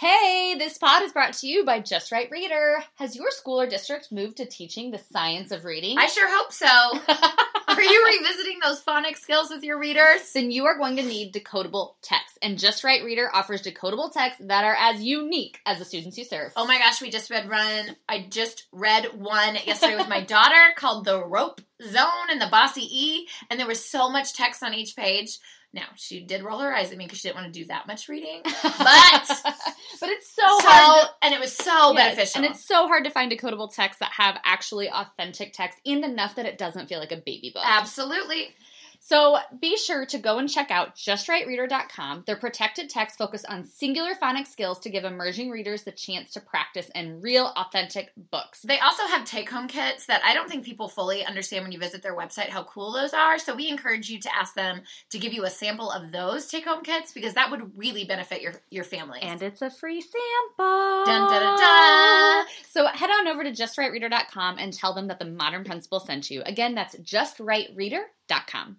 Hey, this pod is brought to you by Just Right Reader. Has your school or district moved to teaching the science of reading? I sure hope so. Are you revisiting those phonics skills with your readers? then you are going to need decodable texts. And Just Right Reader offers decodable texts that are as unique as the students you serve. Oh my gosh, we just read run. I just read one yesterday with my daughter called The Rope Zone and the Bossy E, and there was so much text on each page. Now, she did roll her eyes at me because she didn't want to do that much reading. But but it's so, so, hard. to- and it was so Yes, beneficial. And it's so hard to find decodable texts that have actually authentic text and enough that it doesn't feel like a baby book. Absolutely. So be sure to go and check out justrightreader.com. Their protected text focus on singular phonics skills to give emerging readers the chance to practice in real, authentic books. They also have take home kits that I don't think people fully understand when you visit their website how cool those are. So we encourage you to ask them to give you a sample of those take home kits because that would really benefit your, your family. And it's a free sample. Dun, dun, dun, dun. So head on over to justrightreader.com and tell them that the Modern Principal sent you. Again, that's justrightreader.com.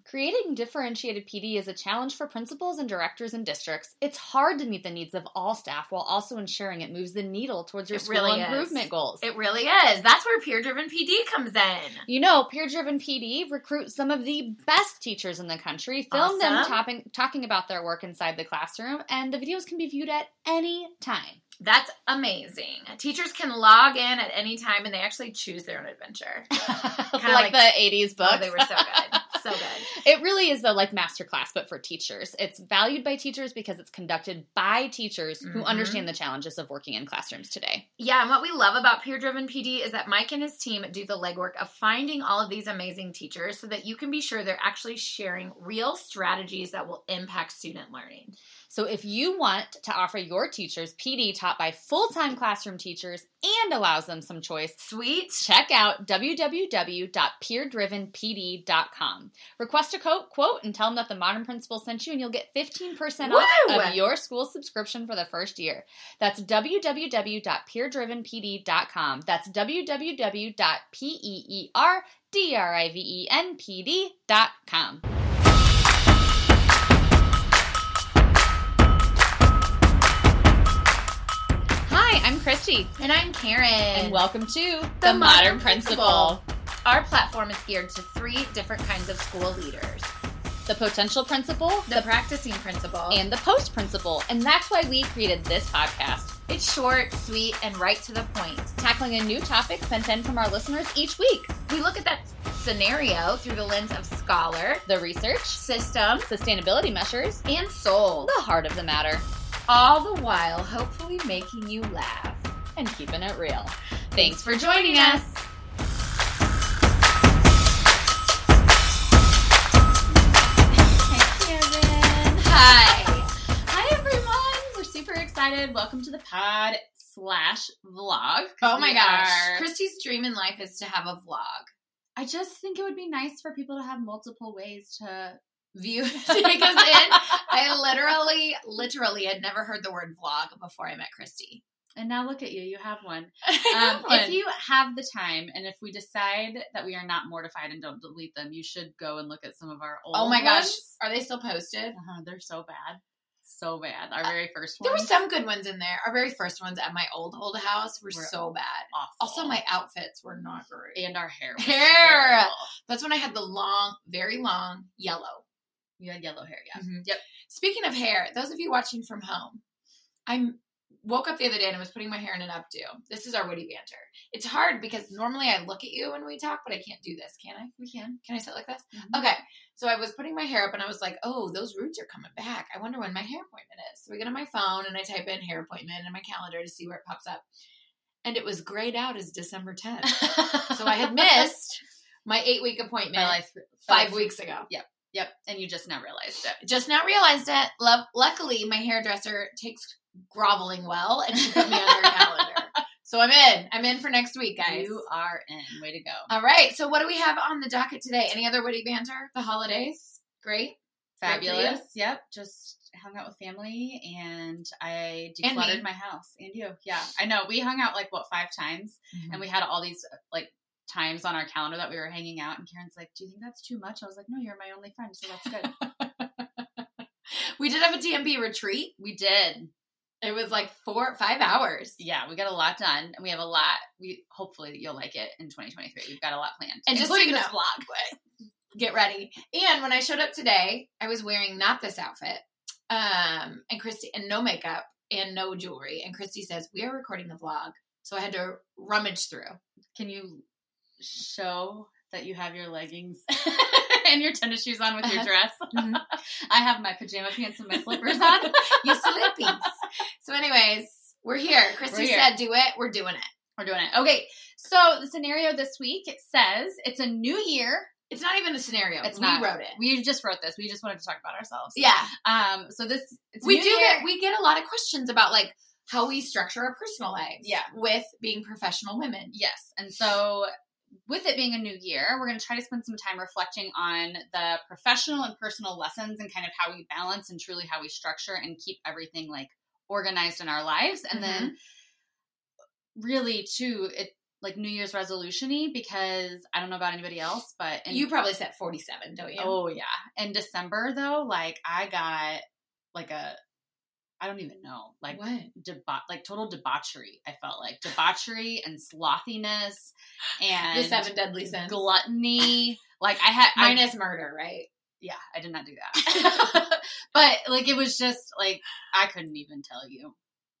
Creating differentiated PD is a challenge for principals and directors and districts. It's hard to meet the needs of all staff while also ensuring it moves the needle towards your It school really is. improvement goals. It really is. That's where peer driven PD comes in. You know, peer driven PD recruits some of the best teachers in the country, film them topping, talking about their work inside the classroom, and the videos can be viewed at any time. That's amazing. Teachers can log in at any time and they actually choose their own adventure. like, like- the 80s books. Oh, they were so good. So good. It really is the like master class, but for teachers. It's valued by teachers because it's conducted by teachers who Mhm. understand the challenges of working in classrooms today. Yeah, and what we love about peer driven PD is that Mike and his team do the legwork of finding all of these amazing teachers so that you can be sure they're actually sharing real strategies that will impact student learning. So if you want to offer your teachers PD taught by full-time classroom teachers and allows them some choice, Sweet. check out www.peerdrivenpd.com. Request a quote, quote and tell them that the Modern Principal sent you and you'll get 15% off Woo! of your school subscription for the first year. That's www.peerdrivenpd.com. That's E www.peerdrivenpd.com. Hi, I'm Christy, And I'm Karen. and welcome to The The, Modern, Modern Principal. Our platform is geared to three different kinds of school leaders the potential principal, the practicing principal, and the post principal. And that's why we created this podcast, it's short, sweet, and right to the point. tackling a new topic sent in from our listeners each week. We look at that scenario through the lens of scholar, The research, system, sustainability measures, and soul. the heart of the matter, all the while hopefully making you laugh. and keeping it real. Thanks for joining us. Hey. Hi. Hi, everyone. We're super excited. Welcome to the pod slash vlog. Oh my gosh. are- Christy's dream in life is to have a vlog. I just think it would be nice for people to have multiple ways to View take us in. I literally, literally had never heard the word vlog before I met Christy. And now look at you, you have one. Um, Um, if you have the time, and if we decide that we are not mortified and don't delete them, you should go and look at some of our old. oh my gosh, ones. are they still posted? Uh-huh, they're so bad, so bad. Our very first There were some good ones in there. Our very first ones at my old old house were Were so bad. awful. Also, my outfits were not great. and our hair. Was Hair! terrible. That's when I had the long, very long yellow. You had yellow hair, yeah. Mhm. Yep. Speaking of hair, those of you watching from home, I woke up the other day and I was putting my hair in an updo. This is our witty banter. It's hard because normally I look at you when we talk, but I can't do this, can I? We can. Can I sit like this? Mhm. Okay. So I was putting my hair up and I was like, oh, those roots are coming back. I wonder when my hair appointment is. So I get on my phone and I type in hair appointment in my calendar to see where it pops up. And it was grayed out as December 10th. so I had missed my eight week appointment like five by- weeks ago. Yep, and you just now realized it. Just now realized it. Love, luckily, my hairdresser takes groveling well, and she put me on her calendar. So I'm in. I'm in for next week, guys. You are in. Way to go. All right. So what do we have on the docket today? Any other witty banter? The holidays. Great. Great? Fabulous. Yep. Just hung out with family and I And decluttered my house. And you. Yeah. I know. We hung out like what five times mm-hmm. and we had all these like times on our calendar that we were hanging out and Karen's like, Do you think that's too much? I was like, No, you're my only friend, so that's good. we did have a TMP retreat. we did. It was like four, five hours. Yeah, we got a lot done, and we have a lot. We hopefully you'll like it in 2023. We've got a lot planned, And just so you know- vlog. Get ready. And when I showed up today, I was wearing not this outfit, um, and Christy, and no makeup and no jewelry. And Christy says we are recording the vlog, so I had to rummage through. Can you show that you have your leggings and your tennis shoes on with your Uh-huh. dress? Mhm. I have my pajama pants and my slippers on. You slippies. so, anyways, we're here. Christy We're here. said, "Do it." We're doing it. We're doing it. Okay, so the scenario this week it says it's a new year. It's not even a scenario. It's we not. wrote it. We just wrote this. We just wanted to talk about ourselves. Yeah, Um. So this it's we new do year. get we get a lot of questions about like how we structure our personal lives. Yeah. with being professional women. Yes. And so, with it being a new year, we're going to try to spend some time reflecting on the professional and personal lessons and kind of how we balance and truly how we structure and keep everything like organized in our lives. And then, mm-hmm. really, too, it like New Year's resolution-y because I don't know about anybody else, but in, You probably set forty-seven, don't you? oh yeah, in December though, like I got like a I don't even know like what? deba- like total debauchery. I felt like debauchery and slothiness and The seven deadly sins. gluttony. Like I had, I, Minus murder, right? yeah, I did not do that. but like it was just like I couldn't even tell you.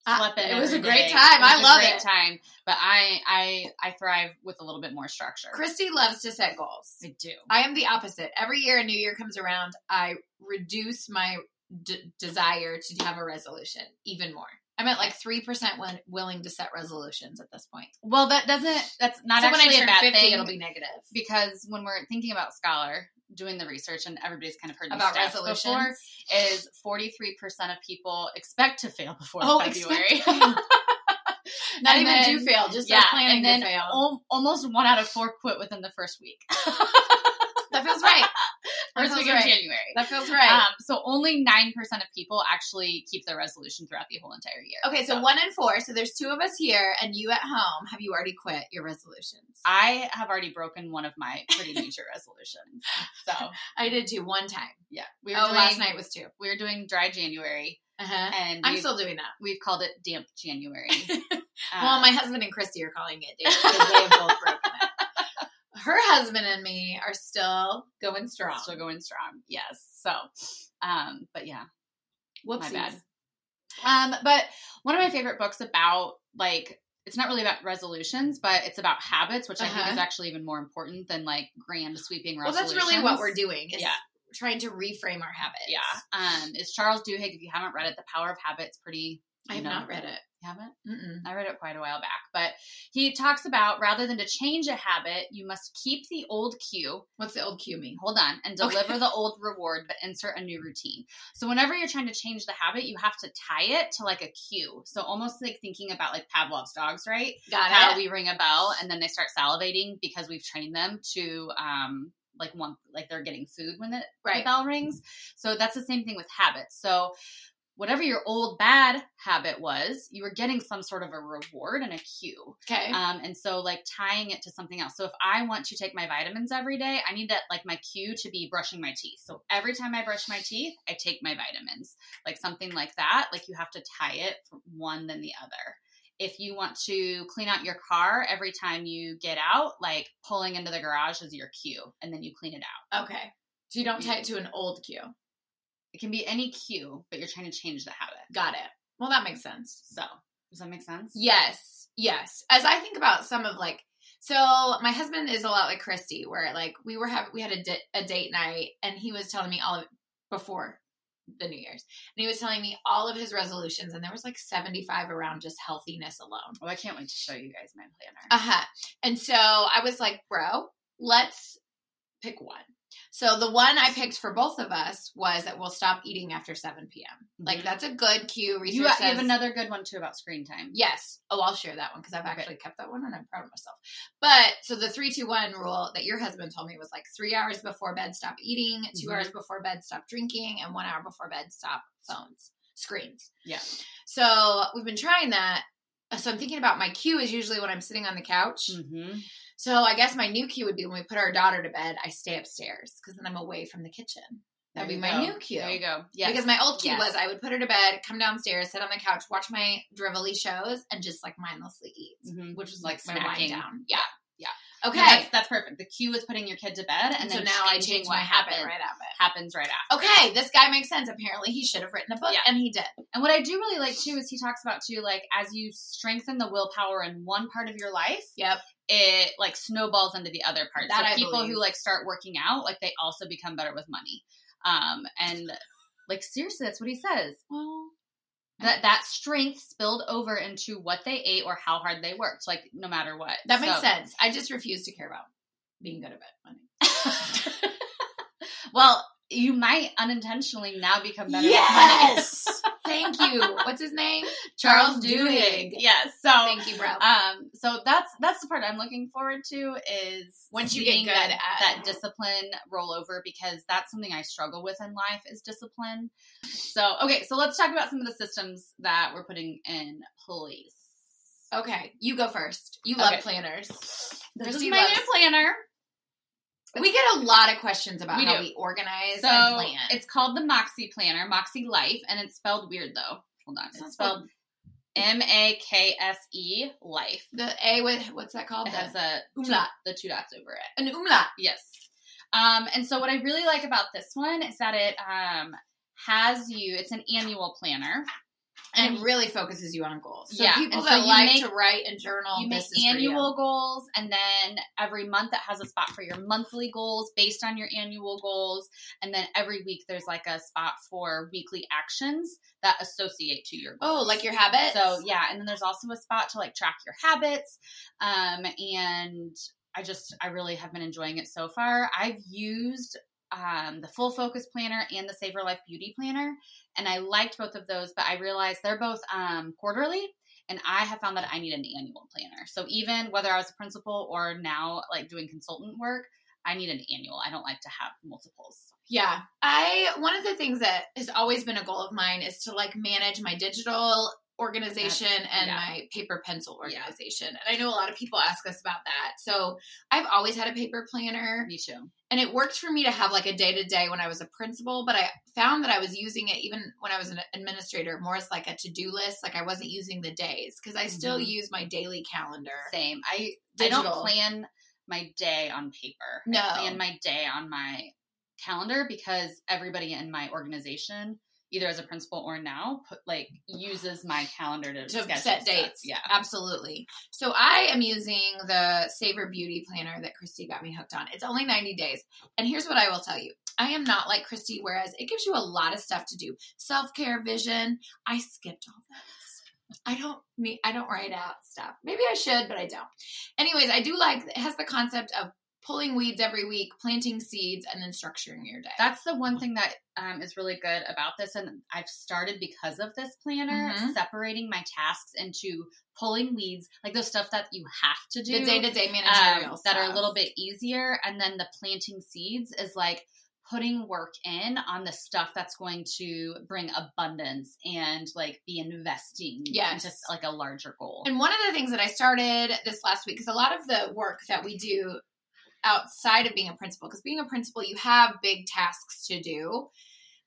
Uh, it was a every great day. time. It was I a love great it. Time, but I I I thrive with a little bit more structure. Christy loves to set goals. I do. I am the opposite. Every year a new year comes around, I reduce my d- desire to have a resolution even more. I'm at like 3% when willing to set resolutions at this point. Well, that doesn't. That's not so when I actually a bad 50, thing. it'll be negative. because when we're thinking about scholar doing the research and everybody's kind of heard About resolutions. before is 43% of people expect to fail before Oh, February. expect to fail. Not And even then- do fail, just yeah, planning and then to fail. al- almost one out of four quit within the first week. that feels right. First week of. January. That feels right. Um, so only 9% of people actually keep their resolution throughout the whole entire year. okay, so one in four. So there's two of us here, and you at home. Have you already quit your resolutions? I have already broken one of my pretty major resolutions. So I did too one time. yeah, we were Oh, doing, last night was two. we were doing dry January Uh-huh. and I'm still doing that. we've called it damp January. well, Um, my husband and Christy are calling it because they have both broken. Her husband and me are still going strong. still going strong. Yes. So, um, but yeah, Whoopsies. my bad. Um, but one of my favorite books about like it's not really about resolutions, but it's about habits, which I think Uh-huh. is actually even more important than like grand sweeping resolutions. Well, that's really what we're doing. Is Yeah. trying to reframe our habits. Yeah. Um, it's Charles Duhigg. If you haven't read it, The Power of Habits, pretty. I have know, not read it. You haven't? Mm-mm. I read it quite a while back, but he talks about rather than to change a habit, you must keep the old cue What's the old cue mean? hold on and Okay. deliver the old reward but insert a new routine so whenever you're trying to change the habit you have to tie it to like a cue so almost like thinking about like pavlov's dogs right Got how it. we ring a bell and then they start salivating because we've trained them to um like one like they're getting food when the, the right. bell rings so that's the same thing with habits so whatever your old bad habit was you were getting some sort of a reward and a cue Okay. um, and so like tying it to something else. So if I want to take my vitamins every day, I need that like my cue to be brushing my teeth. So every time I brush my teeth, I take my vitamins. Like something like that. Like you have to tie it from one than the other. If you want to clean out your car every time you get out, like pulling into the garage is your cue, and then you clean it out. okay. So you don't tie it to an old cue. It can be any cue, but you're trying to change the habit. Got it. Well, that makes sense. So does that make sense? Yes. Yes. As I think about some of like, so my husband is a lot like Christy, where like we were having, we had a, di- a date night and he was telling me all of before the New Year's, and he was telling me all of his resolutions, and there was like 75 around just healthiness alone. Oh, I can't wait to show you guys my planner. Uh huh. And so I was like, bro, let's pick one. So the one I picked for both of us was that we'll stop eating after 7 p.m. Like Mhm. that's a good cue. Research you, you have another good one too about screen time. Yes. Oh, I'll share that one because I've Okay. actually kept that one and I'm proud of myself. But so the three, two, one rule that your husband told me was like three hours before bed, stop eating, 2 Mhm. hours before bed, stop drinking, and one hour before bed, stop phones, screens. Yeah. So we've been trying that. So I'm thinking about my cue is usually when I'm sitting on the couch. Mm-hmm. So I guess my new cue would be when we put our daughter to bed, I stay upstairs because then I'm away from the kitchen. That'd be my go. new cue. There you go. Yeah. Because my old cue Yes. was I would put her to bed, come downstairs, sit on the couch, watch my drivelly shows, and just like mindlessly eat, Mhm. which was Like like, my wind snacking. down. Yeah. Okay. That's, that's perfect. The cue is putting your kid to bed, and so now I change what happens right after. happens right after. Okay, this guy makes sense. Apparently, he should have written a book, Yeah. and he did. And what I do really like too is he talks about too, like as you strengthen the willpower in one part of your life, Yep. it like snowballs into the other parts. That so I people believe. who like start working out, like they also become better with money. Um, and like seriously, that's what he says. Well, That that strength spilled over into what they ate or how hard they worked. Like no matter what. that makes So- sense. I just refuse to care about being good at money. well, you might unintentionally now become better. Yes. Thank you. What's his name? Charles Duhigg. Yes. So Thank you, bro. Um, so that's that's the part I'm looking forward to is Once you get good that, at- that discipline roll over because that's something I struggle with in life is discipline. So okay, so let's talk about some of the systems that we're putting in place. okay, you go first. You love Okay. planners. This Christy is my loves- new planner. We get a lot of questions about We how do. we organize So and plan. it's called the Moxie Planner, Moxie Life, and it's spelled weird though. Hold on, It's it's, spelled M A K S E Life. the A with what's that called? It has a umlaut. the two dots over it. an umlaut. Yes. Um, and so what I really like about this one is that it um, has you. It's an annual planner, And it really focuses you on goals. So Yeah, people and so that you like make- to write and journal, you make this is you. annual goals, and then every month it has a spot for your monthly goals based on your annual goals, and then every week there's like a spot for weekly actions that associate to your goals. Oh, like your habits. So yeah, and then there's also a spot to like track your habits. Um, and I just I really have been enjoying it so far. I've used um, the full focus planner and the Save Your Life Beauty Planner, and I liked both of those, but I realized they're both um, quarterly. And I have found that I need an annual planner. So even whether I was a principal or now like doing consultant work, I need an annual. I don't like to have multiples. Yeah. I one of the things that has always been a goal of mine is to like manage my digital organization That's- and yeah. my paper pencil Yeah. organization. And I know a lot of people ask us about that. So I've always had a paper planner Me too. and it worked for me to have like a day to day when I was a principal, but I found that I was using it even when I was an administrator more as like a to-do list. Like I wasn't using the days because I still Mhm. use my daily calendar. Same. I I don't plan my day on paper. No. I plan my day on my calendar because everybody in my organization, either as a principal or now, put like uses my calendar to, to set dates. Yeah. absolutely. So I am using the Savor Beauty Planner that Christy got me hooked on. It's only 90 days. And here's what I will tell you. I am not like Christy, whereas it gives you a lot of stuff to do. Self-care vision. I skipped all this. I don't me I don't write out stuff. Maybe I should, but I don't. Anyways, I do like it has the concept of pulling weeds every week, planting seeds, and then structuring your day. That's the one thing that um, is really good about this, and I've started because of this planner, Mhm. separating my tasks into pulling weeds, like those stuff that you have to do. the day-to-day um, managerial that are a little bit easier. And then the planting seeds is like putting work in on the stuff that's going to bring abundance and like be investing Yes. just like a larger goal. And one of the things that I started this last week, because a lot of the work that we do outside of being a principal, because being a principal, you have big tasks to do,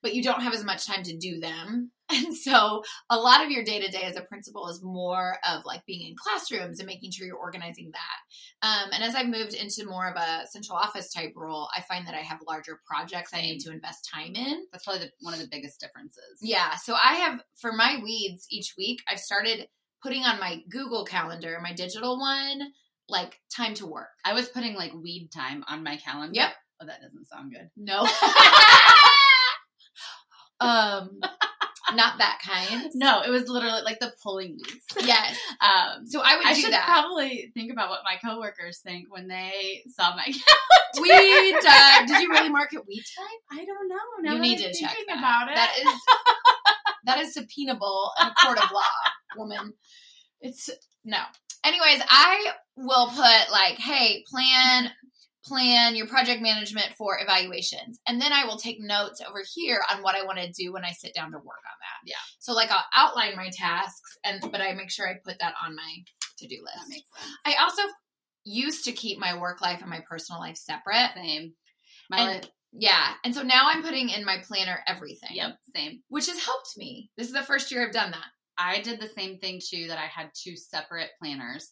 but you don't have as much time to do them. And so a lot of your day to day as a principal is more of like being in classrooms and making sure you're organizing that. Um, and as I've moved into more of a central office type role, I find that I have larger projects I need to invest time in. that's probably the, one of the biggest differences. Yeah. So I have for my weeds each week, I've started putting on my Google calendar, my digital one, like time to work. I was putting like weed time on my calendar. Yep. Oh, that doesn't sound good. No. um not that kind. No, it was literally like the pulling weeds. Yes. Um, So I would I do should that. probably think about what my coworkers think when they saw my weed time. Did you really mark it weed time? I don't know. Now you need I'm to check that. about it. That is that is subpoenable in a court of law, woman. It's no. Anyways, I will put like, hey, plan plan your project management for evaluations. And then I will take notes over here on what I want to do when I sit down to work on that. Yeah. So like I'll outline my tasks and but I make sure I put that on my to-do list. that makes sense. I also used to keep my work life and my personal life separate. Same. My And- life, Yeah. And so now I'm putting in my planner everything. Yep, same. Which has helped me. This is the first year I've done that. I did the same thing too. That I had two separate planners,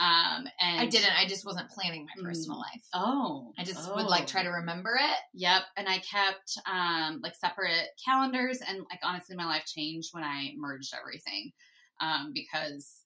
um, and I didn't. I just wasn't planning my personal Mm. life. Oh, I just oh. would like try to remember it. Yep, and I kept um like separate calendars, and like honestly, my life changed when I merged everything, um because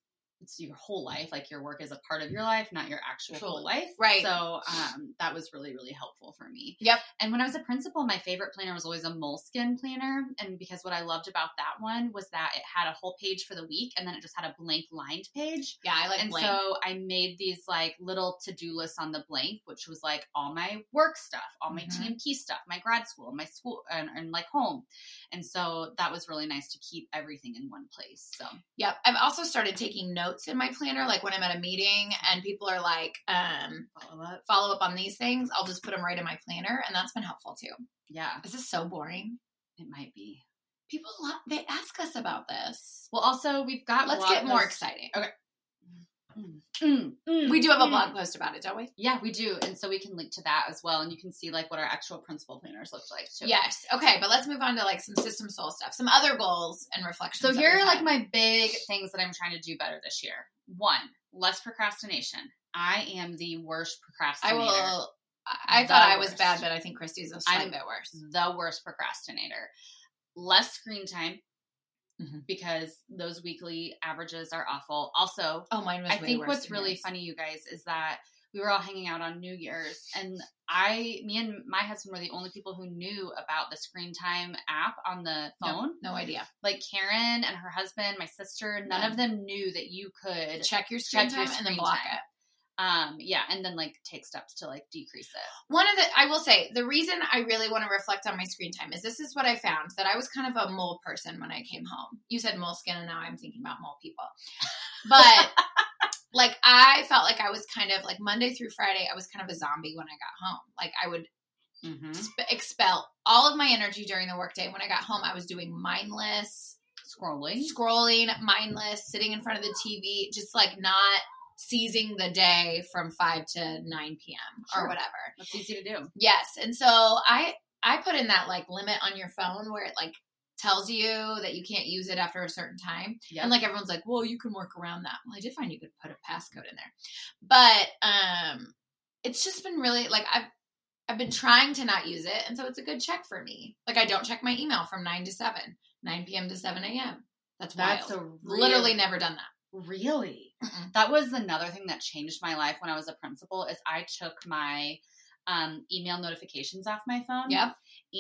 it's your whole life. Like your work is a part of your life, not your actual whole life. Right. So um that was really really helpful for me. Yep. And when I was a principal, my favorite planner was always a Moleskine planner, and because what I loved about that one was that it had a whole page for the week, and then it just had a blank lined page. Yeah, I like and blank. so I made these like little to do lists on the blank, which was like all my work stuff, all my Mhm. TMP stuff, my grad school, my school, and, and like home. And so that was really nice to keep everything in one place. So Yep. I've also started taking notes in my planner, like when I'm at a meeting and people are like, um, follow up. follow up on these things, I'll just put them right in my planner, and that's been helpful too. Yeah, This is so boring. it might be. People they ask us about this. Well, also we've got. Let's get more exciting. Mm, mm, mm, We do have a mm. blog post about it, don't we? Yeah, we do, and so we can link to that as well, and you can see like what our actual principal planners look like too. Yes. Okay, but let's move on to like some system soul stuff, some other goals and reflections. So here are like my big things that I'm trying to do better this year. One, less procrastination. I am the worst procrastinator. I will. I, The thought I was bad, but I think Christy's a slight I'm- bit worse. the worst procrastinator. Less screen time Mhm. because those weekly averages are awful. Also, Oh, mine was. I think what's really yours. funny, you guys, is that we were all hanging out on New Year's, and I, me and my husband were the only people who knew about the screen time app on the phone. No, idea. Like Karen and her husband, my sister, none None. of them knew that you could Check your screen Check your time and then block time. it. Um yeah and then like take steps to like decrease it One of the, I will say, the reason I really want to reflect on my screen time is this is what I found that I was kind of a mole person when I came home. You said Moleskine, and now I'm thinking about mole people. But like, I felt like I was kind of like Monday through Friday, I was kind of a zombie when I got home. Like, I would mm-hmm. sp- expel all of my energy during the workday. When I got home, I was doing mindless scrolling scrolling, mindless, sitting in front of the TV, just like not seizing the day from 5 to 9 p.m. or whatever. that's easy to do Yes. And so I I put in that like limit on your phone where it like tells you that you can't use it after a certain time. yeah And like everyone's like, "Well, you can work around that." Well, I did find you could put a passcode in there. But um it's just been really like I've I've been trying to not use it, and so it's a good check for me. Like I don't check my email from 9 to 7, 9 p.m. to 7 a.m. That's wild. that's a Literally never done that. really Mm-mm. that was another thing that changed my life when i was a principal is i took my um, email notifications off my phone Yep.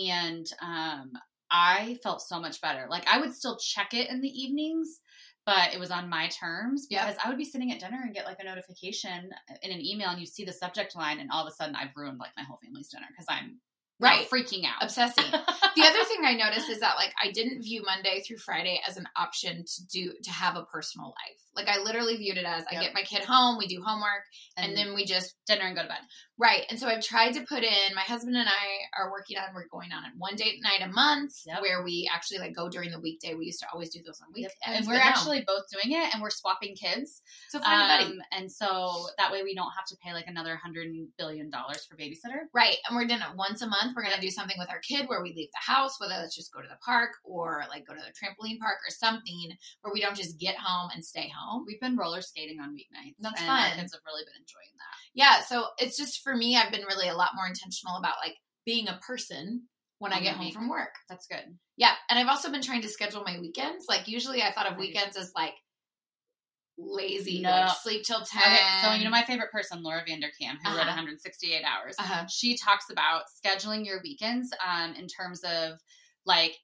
and um, I felt so much better. Like I would still check it in the evenings, but it was on my terms Yep. because I would be sitting at dinner and get like a notification in an email, and you see the subject line, and all of a sudden I've ruined like my whole family's dinner because I'm Right. freaking out. Obsessing. the other thing I noticed is that like I didn't view Monday through Friday as an option to do to have a personal life. Like I literally viewed it as I get my kid home, we do homework, and, then we just dinner and go to bed. right. And so I've tried to put in. My husband and I are working on. We're going on one date night a month Yep. where we actually like go during the weekday. We used to always do those on Yep. weekends, And we're actually both doing it, and we're swapping kids. so find a buddy. Um, and so that way we don't have to pay like another hundred billion dollars for babysitter. Right. And we're doing it once a month. We're going to do something with our kid where we leave the house, whether it's just go to the park or like go to the trampoline park or something where we don't just get home and stay home. We've been roller skating on weeknights. That's and fun. Kids have really been enjoying that. Yeah. So it's just for me, I've been really a lot more intentional about like being a person when I get home week. from work. That's good. Yeah. And I've also been trying to schedule my weekends. Like usually I thought of weekends as like lazy, No. like sleep till 10. Okay, so you know my favorite person, Laura Vanderkam, who wrote Uh-huh. 168 Hours. Uh-huh. She talks about scheduling your weekends um, in terms of like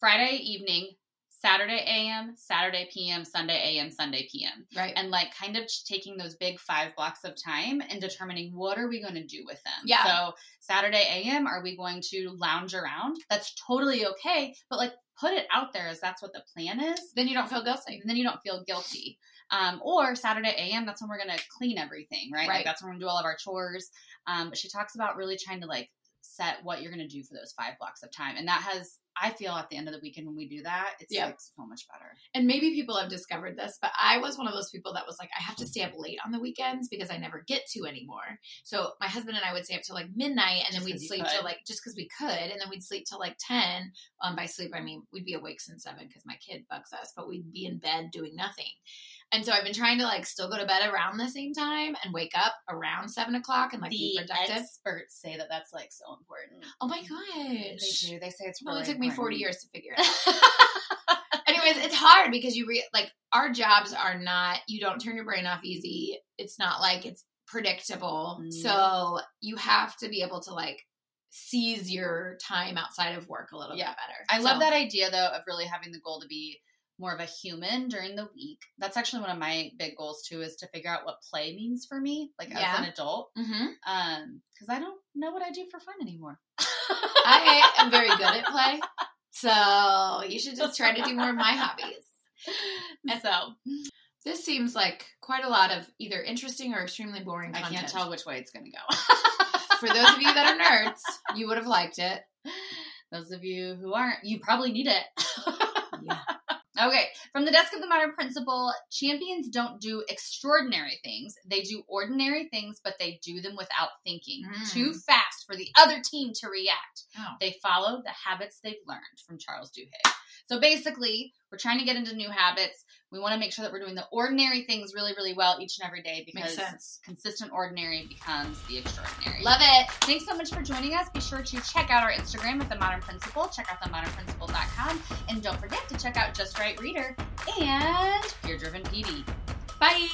Friday evening, Saturday AM, Saturday PM, Sunday AM, Sunday PM, Right. and like kind of taking those big five blocks of time and determining what are we going to do with them. Yeah. So Saturday AM, are we going to lounge around? That's totally okay, but like put it out there as that's what the plan is then you don't feel guilty. and then you don't feel guilty. Um, or Saturday AM, that's when we're gonna clean everything, right? Right. Like that's when we're gonna do all of our chores. Um, but she talks about really trying to like set what you're gonna do for those five blocks of time, and that has I feel at the end of the weekend when we do that, it's Yep. like so much better. And maybe people have discovered this, but I was one of those people that was like, I have to stay up late on the weekends because I never get to anymore. So my husband and I would stay up till like midnight, and Just then we'd sleep till like just because we could, and then we'd sleep till like ten. Um, by sleep I mean we'd be awake since seven because my kid bugs us, but we'd be in bed doing nothing. And so I've been trying to like still go to bed around the same time and wake up around seven o'clock and like be productive. experts say that that's like so important. oh my gosh, They do. They say it's It only really took me forty years to figure it out. anyways it's hard because you re- like our jobs are not you don't turn your brain off easy it's not like it's predictable No. so mm-hmm. you have to be able to like seize your time outside of work a little Yeah. bit better I love that idea though of really having the goal to be more of a human during the week. That's actually one of my big goals too is to figure out what play means for me, like Yeah. as an adult. Mhm. Um, because I don't know what I do for fun anymore. i am very good at play so you should just try to do more of my hobbies And so this seems like quite a lot of either interesting or extremely boring I can't tell which way it's gonna go. for those of you that are nerds you would have liked it Those of you who aren't, you probably need it. yeah Okay, from the desk of the modern principal, champions don't do extraordinary things. They do ordinary things, but they do them without thinking. Mm. Too fast for the other team to react. Oh. They follow the habits they've learned from Charles Duhigg. So basically, we're trying to get into new habits. We want to make sure that we're doing the ordinary things really, really well each and every day because consistent ordinary becomes the extraordinary. love it Thanks so much for joining us. Be sure to check out our Instagram at The Modern Principal. Check out themodernprincipal.com. And don't forget to check out Just Right Reader and Peer Driven PD. bye